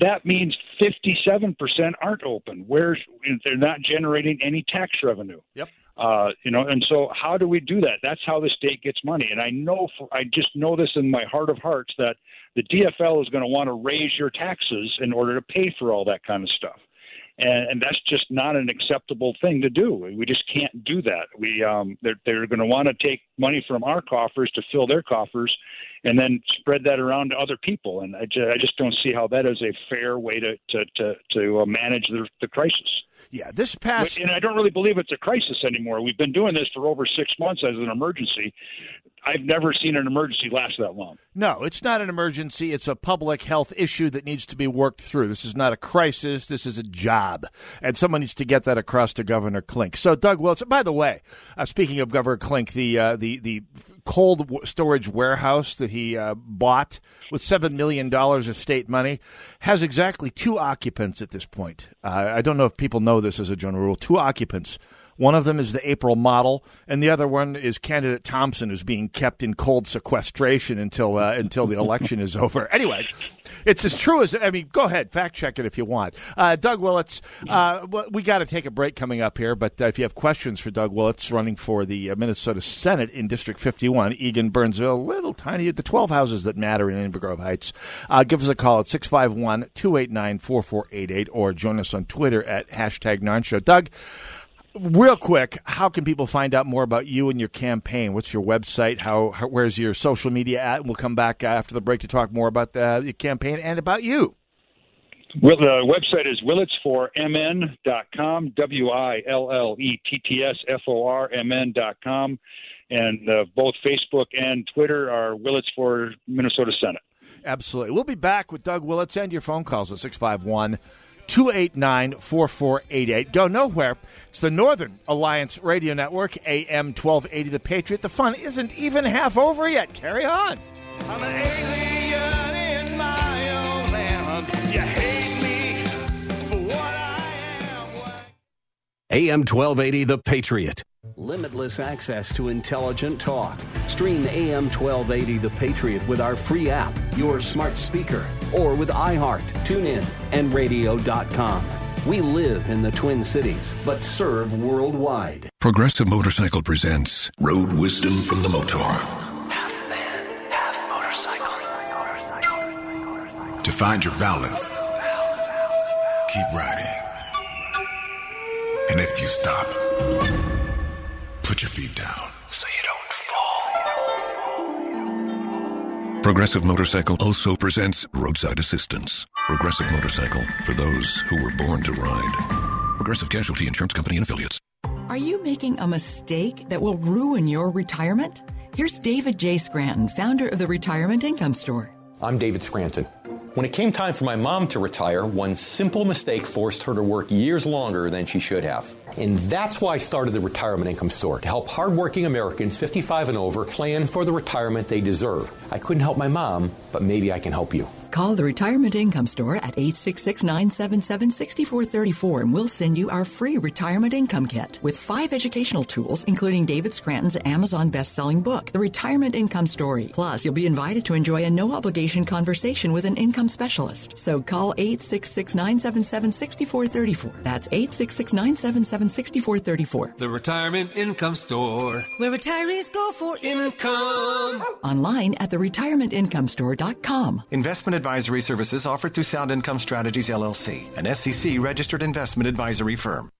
that means 57% aren't open. Where they're not generating any tax revenue. Yep. Uh, you know, and so how do we do that? That's how the state gets money. And I know, for, I just know this in my heart of hearts that the DFL is going to want to raise your taxes in order to pay for all that kind of stuff. And, and that's just not an acceptable thing to do. We just can't do that. We um, they're they're going to want to take money from our coffers to fill their coffers, and then spread that around to other people. And I, ju- I just don't see how that is a fair way to to to, to uh, manage the, the crisis. Yeah, this past and I don't really believe it's a crisis anymore. We've been doing this for over six months as an emergency. I've never seen an emergency last that long. No, it's not an emergency. It's a public health issue that needs to be worked through. This is not a crisis. This is a job. And someone needs to get that across to Governor Klink. So, Doug Wilson, by the way, uh, speaking of Governor Klink, the, uh, the, the cold storage warehouse that he uh, bought with $7 million of state money has exactly two occupants at this point. Uh, I don't know if people know this as a general rule. Two occupants One of them is the April model, and the other one is candidate Thompson, who's being kept in cold sequestration until uh, until the election is over. Anyway, it's as true as I mean. Go ahead, fact check it if you want. Uh, Doug Willetts, uh, we got to take a break coming up here, but uh, if you have questions for Doug Willetts, running for the uh, Minnesota Senate in District 51, Eagan, Burnsville, little tiny, the 12 houses that matter in Inver Grove Heights, uh, give us a call at 651 289 4488 or join us on Twitter at hashtag Narn Show. Doug, real quick, how can people find out more about you and your campaign? What's your website? How, how where's your social media at? We'll come back after the break to talk more about the, the campaign and about you. Well, the website is willettsformn.com, W I L L E T T S F O R M N.com. And uh, both Facebook and Twitter are Willetts for Minnesota Senate. Absolutely. We'll be back with Doug Willetts and your phone calls at 651 289 4488. Go nowhere. It's the Northern Alliance Radio Network, AM 1280 The Patriot. The fun isn't even half over yet. Carry on. AM 1280 The Patriot. Limitless access to intelligent talk. Stream AM 1280 The Patriot with our free app, your smart speaker, or with iHeart, TuneIn, and radio.com. We live in the Twin Cities, but serve worldwide. Progressive Motorcycle presents Road Wisdom from the Motor. Half man, half motorcycle. To find your balance, keep riding. And if you stop, put your feet down so you don't fall. Progressive Motorcycle also presents Roadside Assistance. Progressive Motorcycle for those who were born to ride. Progressive Casualty Insurance Company and Affiliates. Are you making a mistake that will ruin your retirement? Here's David J. Scranton, founder of the Retirement Income Store. I'm David Scranton. When it came time for my mom to retire, one simple mistake forced her to work years longer than she should have. And that's why I started the Retirement Income Store to help hardworking Americans 55 and over plan for the retirement they deserve. I couldn't help my mom, but maybe I can help you. Call the Retirement Income Store at 866 977 6434 and we'll send you our free retirement income kit with five educational tools, including David Scranton's Amazon best selling book, The Retirement Income Story. Plus, you'll be invited to enjoy a no obligation conversation with an income specialist. So call 866 977 6434. That's 866 977 6434. The Retirement Income Store. Where retirees go for income. Online at theretirementincomestore.com. Investment advisory services offered through Sound Income Strategies LLC, an SEC registered investment advisory firm.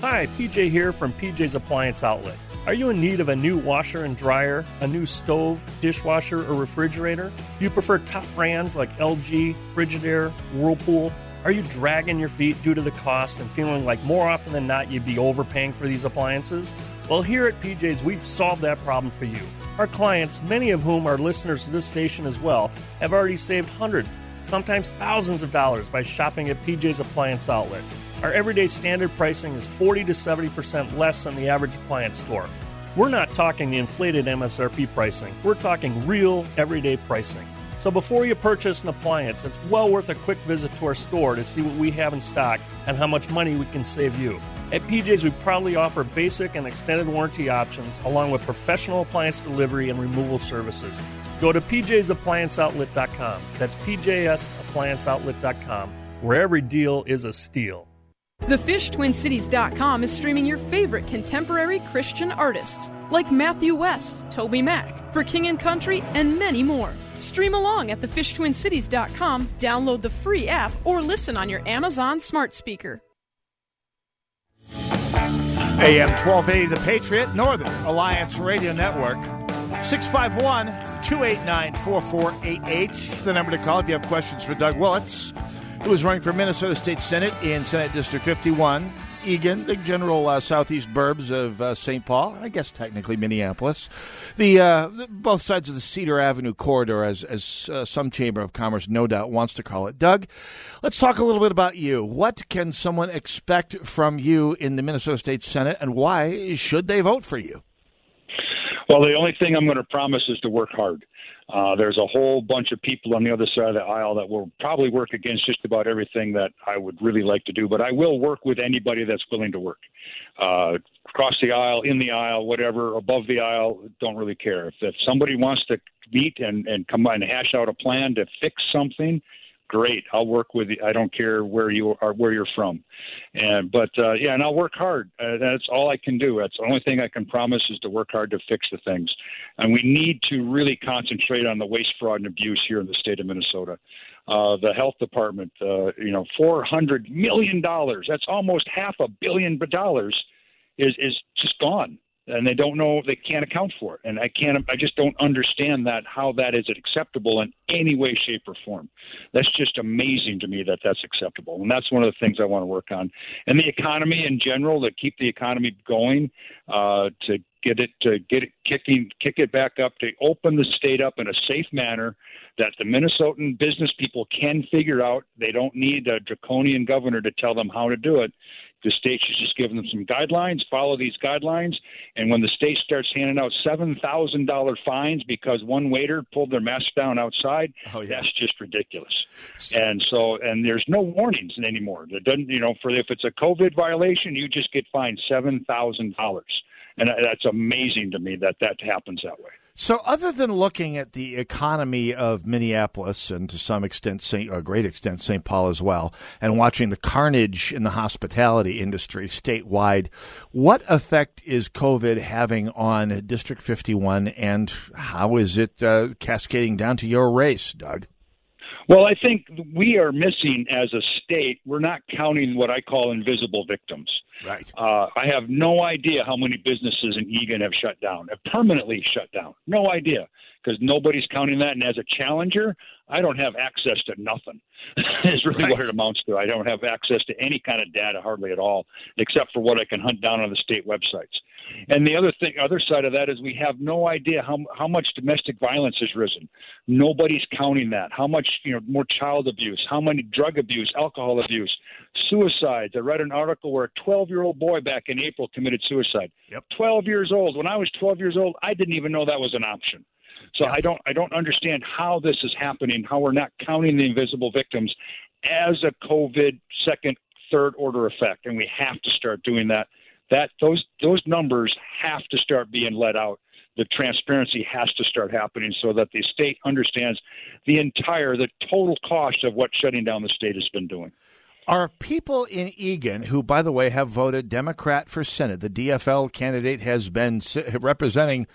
Hi, PJ here from PJ's Appliance Outlet. Are you in need of a new washer and dryer, a new stove, dishwasher, or refrigerator? Do you prefer top brands like LG, Frigidaire, Whirlpool? Are you dragging your feet due to the cost and feeling like more often than not you'd be overpaying for these appliances? Well, here at PJ's, we've solved that problem for you. Our clients, many of whom are listeners to this station as well, have already saved hundreds, sometimes thousands of dollars by shopping at PJ's Appliance Outlet. Our everyday standard pricing is 40 to 70% less than the average appliance store. We're not talking the inflated MSRP pricing, we're talking real everyday pricing. So before you purchase an appliance, it's well worth a quick visit to our store to see what we have in stock and how much money we can save you. At PJ's, we proudly offer basic and extended warranty options along with professional appliance delivery and removal services. Go to pjsapplianceoutlet.com. That's pjsapplianceoutlet.com, where every deal is a steal. TheFishTwinCities.com is streaming your favorite contemporary Christian artists like Matthew West, Toby Mac, For King and Country, and many more. Stream along at TheFishTwinCities.com, download the free app, or listen on your Amazon smart speaker. AM 1280 The Patriot, Northern Alliance Radio Network. 651 289 4488. The number to call if you have questions for Doug Willetts, who is running for Minnesota State Senate in Senate District 51. Eagan, the general uh, southeast burbs of uh, St. Paul, I guess technically Minneapolis. The, uh, the, both sides of the Cedar Avenue corridor, as as uh, some Chamber of Commerce no doubt wants to call it. Doug, let's talk a little bit about you. What can someone expect from you in the Minnesota State Senate, and why should they vote for you? Well, the only thing I'm going to promise is to work hard. Uh, there's a whole bunch of people on the other side of the aisle that will probably work against just about everything that I would really like to do, but I will work with anybody that's willing to work. Uh, across the aisle, in the aisle, whatever, above the aisle, don't really care. If, if somebody wants to meet and, and come by and hash out a plan to fix something, great. I'll work with you. I don't care where you are, where you're from. And but uh, yeah, and I'll work hard. Uh, that's all I can do. That's the only thing I can promise is to work hard to fix the things. And we need to really concentrate on the waste, fraud, and abuse here in the state of Minnesota. Uh, the health department, uh, you know, four hundred million dollars. That's almost half a billion dollars. Is is just gone and they don't know they can't account for it. And i can't i just don't understand that how that is acceptable in any way shape or form. That's just amazing to me that that's acceptable. And that's one of the things i want to work on. And the economy in general to keep the economy going uh, to get it to get it kicking kick it back up to open the state up in a safe manner that the minnesotan business people can figure out they don't need a draconian governor to tell them how to do it the state should just give them some guidelines, follow these guidelines, and when the state starts handing out seven thousand dollar fines because one waiter pulled their mask down outside, oh, yeah. that's just ridiculous. And so, and there's no warnings anymore. That doesn't, you know, for if it's a COVID violation, you just get fined seven thousand dollars, and that's amazing to me that that happens that way. So, other than looking at the economy of Minneapolis and to some extent, St. a great extent, St. Paul as well, and watching the carnage in the hospitality industry statewide, what effect is COVID having on District 51, and how is it uh, cascading down to your race, Doug? Well, I think we are missing as a state. We're not counting what I call invisible victims. Right. Uh, I have no idea how many businesses in Eagan have shut down, have permanently shut down. No idea because nobody's counting that. And as a challenger, I don't have access to nothing. is really Right. what it amounts to. I don't have access to any kind of data hardly at all, except for what I can hunt down on the state websites. And the other thing, other side of that is we have no idea how how much domestic violence has risen. Nobody's counting that. How much you know more child abuse, how many drug abuse, alcohol abuse, suicides. I read an article where a 12 year old boy back in April committed suicide. Yep. 12 years old. When I was 12 years old, I didn't even know that was an option. So I don't I don't understand how this is happening. How we're not counting the invisible victims as a COVID second third order effect, and we have to start doing that. That those those numbers have to start being let out. The transparency has to start happening so that the state understands the entire the total cost of what shutting down the state has been doing. Are people in Eagan, who, by the way, have voted Democrat for Senate, the DFL candidate has been representing,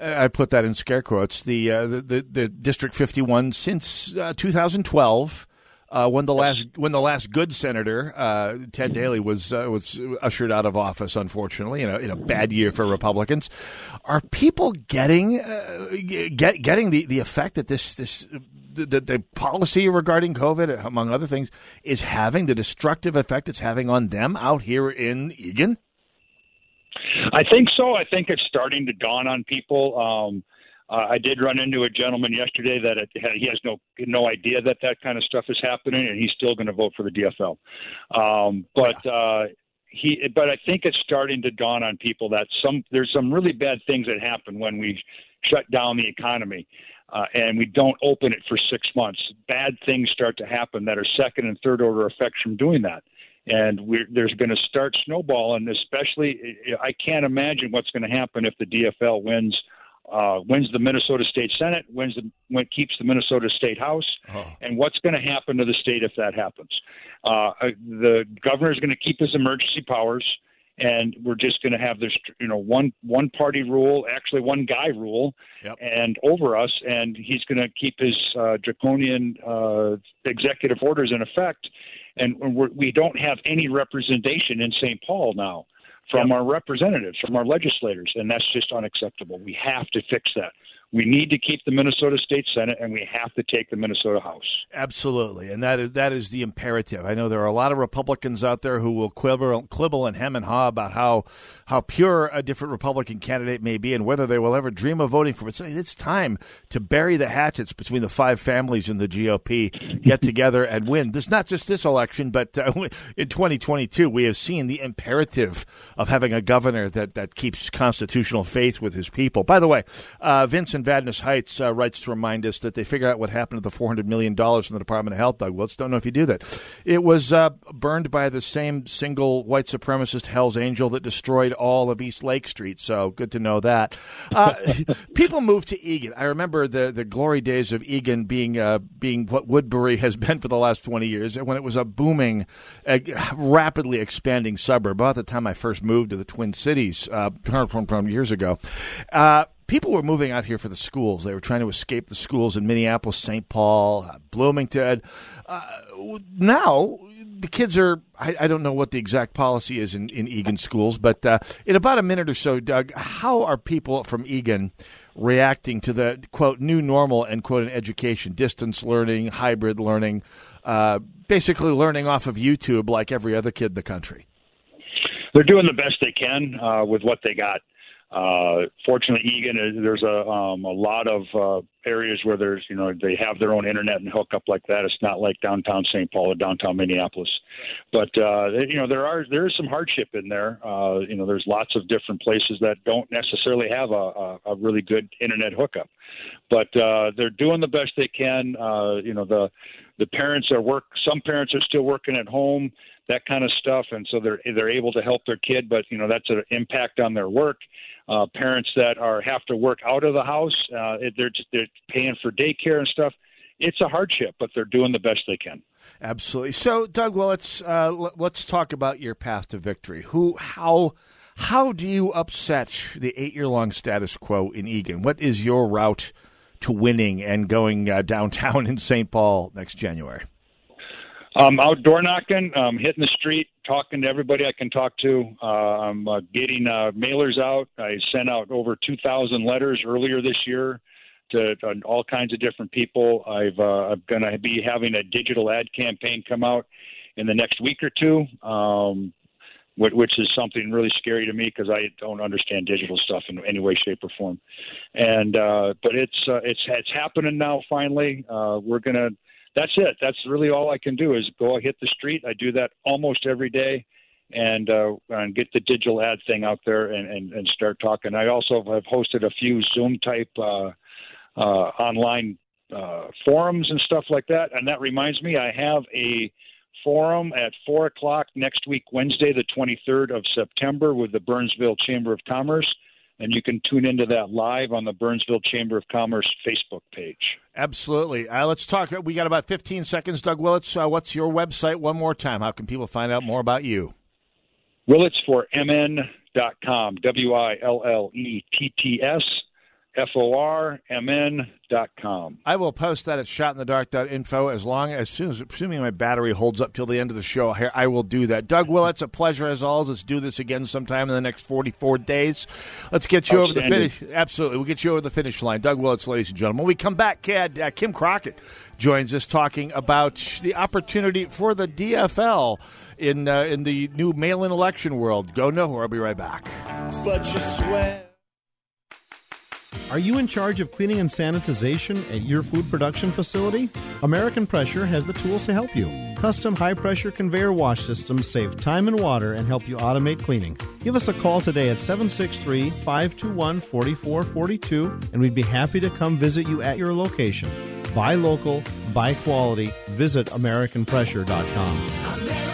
uh, I put that in scare quotes, the, uh, the, the, the District 51 since uh, 2012. Uh, when the last when the last good senator uh, Ted Daley was uh, was ushered out of office, unfortunately, in a, in a bad year for Republicans, are people getting uh, get, getting the, the effect that this this the, the, the policy regarding COVID, among other things, is having the destructive effect it's having on them out here in Eagan? I think so. I think it's starting to dawn on people. Um, uh, I did run into a gentleman yesterday that it, he has no no idea that that kind of stuff is happening, and he's still going to vote for the DFL. Um, but uh, he, but I think it's starting to dawn on people that some there's some really bad things that happen when we shut down the economy. Uh, and we don't open it for six months. Bad things start to happen that are second and third order effects from doing that and we're, there's going to start snowballing. Especially, I can't imagine what's going to happen if the DFL wins uh, wins the Minnesota State Senate, wins the when, keeps the Minnesota State House, and what's going to happen to the state if that happens? Uh, the governor is going to keep his emergency powers. And we're just going to have this, you know, one one party rule, actually one guy rule, Yep. and over us, and he's going to keep his uh, draconian uh, executive orders in effect, and we're, we don't have any representation in St. Paul now from our representatives, from our legislators, and that's just unacceptable. We have to fix that. We need to keep the Minnesota State Senate, and we have to take the Minnesota House. Absolutely, and that is that is the imperative. I know there are a lot of Republicans out there who will quibble, quibble and hem and haw about how how pure a different Republican candidate may be and whether they will ever dream of voting for it. So it's time to bury the hatchets between the five families in the GOP, get together and win. This not just this election, but uh, in 2022, we have seen the imperative of having a governor that that keeps constitutional faith with his people. By the way, uh, Vince and in Vadnais Heights uh, writes to remind us that they figure out what happened to the $400 million from the Department of Health, Doug Willetts. Don't know if you do that. It was uh, burned by the same single white supremacist Hell's Angel that destroyed all of East Lake Street, so good to know that. Uh, people moved to Eagan. I remember the, the glory days of Eagan being, uh, being what Woodbury has been for the last 20 years, when it was a booming, uh, rapidly expanding suburb. About the time I first moved to the Twin Cities uh, years ago. Uh, people were moving out here for the schools. They were trying to escape the schools in Minneapolis, St. Paul, Bloomington. Uh, now, the kids are, I, I, don't know what the exact policy is in, in Eagan schools, but uh, in about a minute or so, Doug, how are people from Eagan reacting to the, quote, new normal, and quote, in education, distance learning, hybrid learning, uh, basically learning off of YouTube like every other kid in the country? They're doing the best they can uh, with what they got. Uh, fortunately, Eagan, is, there's a um, a lot of uh, areas where there's you know they have their own internet and hook up like that. It's not like downtown St. Paul or downtown Minneapolis, but uh, you know there are there is some hardship in there. Uh, you know, there's lots of different places that don't necessarily have a, a, a really good internet hookup, but uh, they're doing the best they can. Uh, you know, the the parents are work. Some parents are still working at home that kind of stuff, and so they're they're able to help their kid, but you know that's an impact on their work. Uh, parents that are have to work out of the house, uh, they're they're paying for daycare and stuff. It's a hardship, but they're doing the best they can. Absolutely. So, Doug, well, let's uh, let's talk about your path to victory. Who, how, how do you upset the eight-year-long status quo in Eagan? What is your route to winning and going uh, downtown in St. Paul next January? Um, outdoor knocking, um, hitting the street, talking to everybody I can talk to. Uh, I'm uh, getting uh, mailers out. I sent out over 2,000 letters earlier this year to, to all kinds of different people. I've uh, I'm going to be having a digital ad campaign come out in the next week or two. Um, which is something really scary to me because I don't understand digital stuff in any way, shape, or form. And uh, but it's uh, it's it's happening now. Finally, uh, we're gonna that's it. That's really all I can do is go hit the street. I do that almost every day, and uh, and get the digital ad thing out there and, and, and start talking. I also have hosted a few Zoom type uh, uh, online uh, forums and stuff like that. And that reminds me, I have a forum at four o'clock next week, Wednesday, the 23rd of September, with the Burnsville Chamber of Commerce and you can tune into that live on the Burnsville Chamber of Commerce Facebook page. Absolutely. Uh, let's talk. We got about 15 seconds, Doug Willetts. Uh, what's your website one more time? How can people find out more about you? Willetts for MN.com, W I L L E T T S F-O-R-M-N dot com. I will post that at shotinthedark.info as long as soon as assuming my battery holds up till the end of the show. here I will do that. Doug Willetts, a pleasure as always. Let's do this again sometime in the next 44 days. Let's get you over the finish. Absolutely. We'll get you over the finish line. Doug Willetts, ladies and gentlemen. When we come back, Cad, uh, Kim Crockett joins us talking about the opportunity for the DFL in uh, in the new mail-in election world. Go nowhere. I'll be right back. But you swear. Are you in charge of cleaning and sanitization at your food production facility? American Pressure has the tools to help you. Custom high pressure conveyor wash systems save time and water and help you automate cleaning. Give us a call today at 763 521 4442 and we'd be happy to come visit you at your location. Buy local, buy quality. Visit AmericanPressure.com. American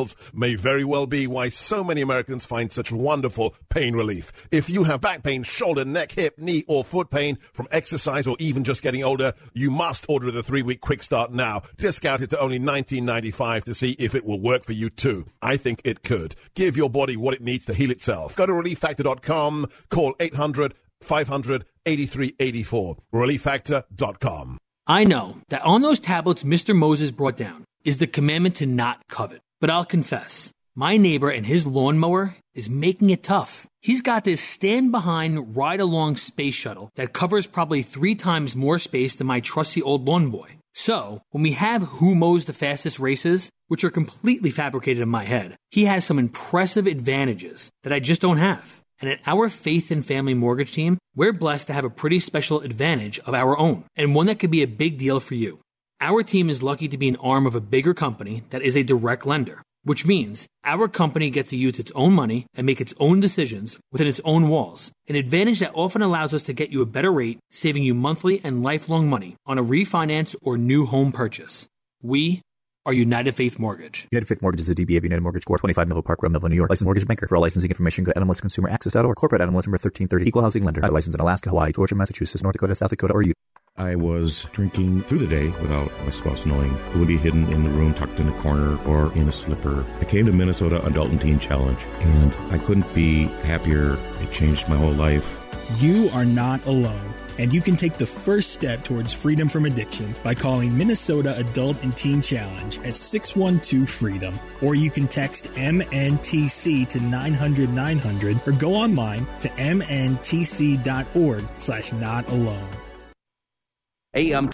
may very well be why so many Americans find such wonderful pain relief. If you have back pain, shoulder, neck, hip, knee, or foot pain from exercise or even just getting older, you must order the three week quick start now. Discount it to only $19.95 to see if it will work for you too. I think it could. Give your body what it needs to heal itself. Go to relieffactor.com, call 800 500 8384. Relieffactor.com. I know that on those tablets Mr. Moses brought down is the commandment to not covet. But I'll confess, my neighbor and his lawnmower is making it tough. He's got this stand behind, ride along space shuttle that covers probably three times more space than my trusty old lawn boy. So, when we have who mows the fastest races, which are completely fabricated in my head, he has some impressive advantages that I just don't have. And at our Faith and Family Mortgage team, we're blessed to have a pretty special advantage of our own, and one that could be a big deal for you. Our team is lucky to be an arm of a bigger company that is a direct lender, which means our company gets to use its own money and make its own decisions within its own walls, an advantage that often allows us to get you a better rate, saving you monthly and lifelong money on a refinance or new home purchase. We are United Faith Mortgage. United Faith Mortgage is a DBA of United Mortgage Corp. 25 Melville Park Road, Melville, New York. Licensed mortgage banker. For all licensing information, go to NMLSConsumerAccess.org. Corporate NMLS number 1330. Equal housing lender. License in Alaska, Hawaii, Georgia, Massachusetts, North Dakota, South Dakota, or Utah. I was drinking through the day without my spouse knowing. It would be hidden in the room, tucked in a corner, or in a slipper. I came to Minnesota Adult and Teen Challenge, and I couldn't be happier. It changed my whole life. You are not alone, and you can take the first step towards freedom from addiction by calling Minnesota Adult and Teen Challenge at 612 Freedom, or you can text MNTC to 900 900 or go online to mntc.org slash not alone. AM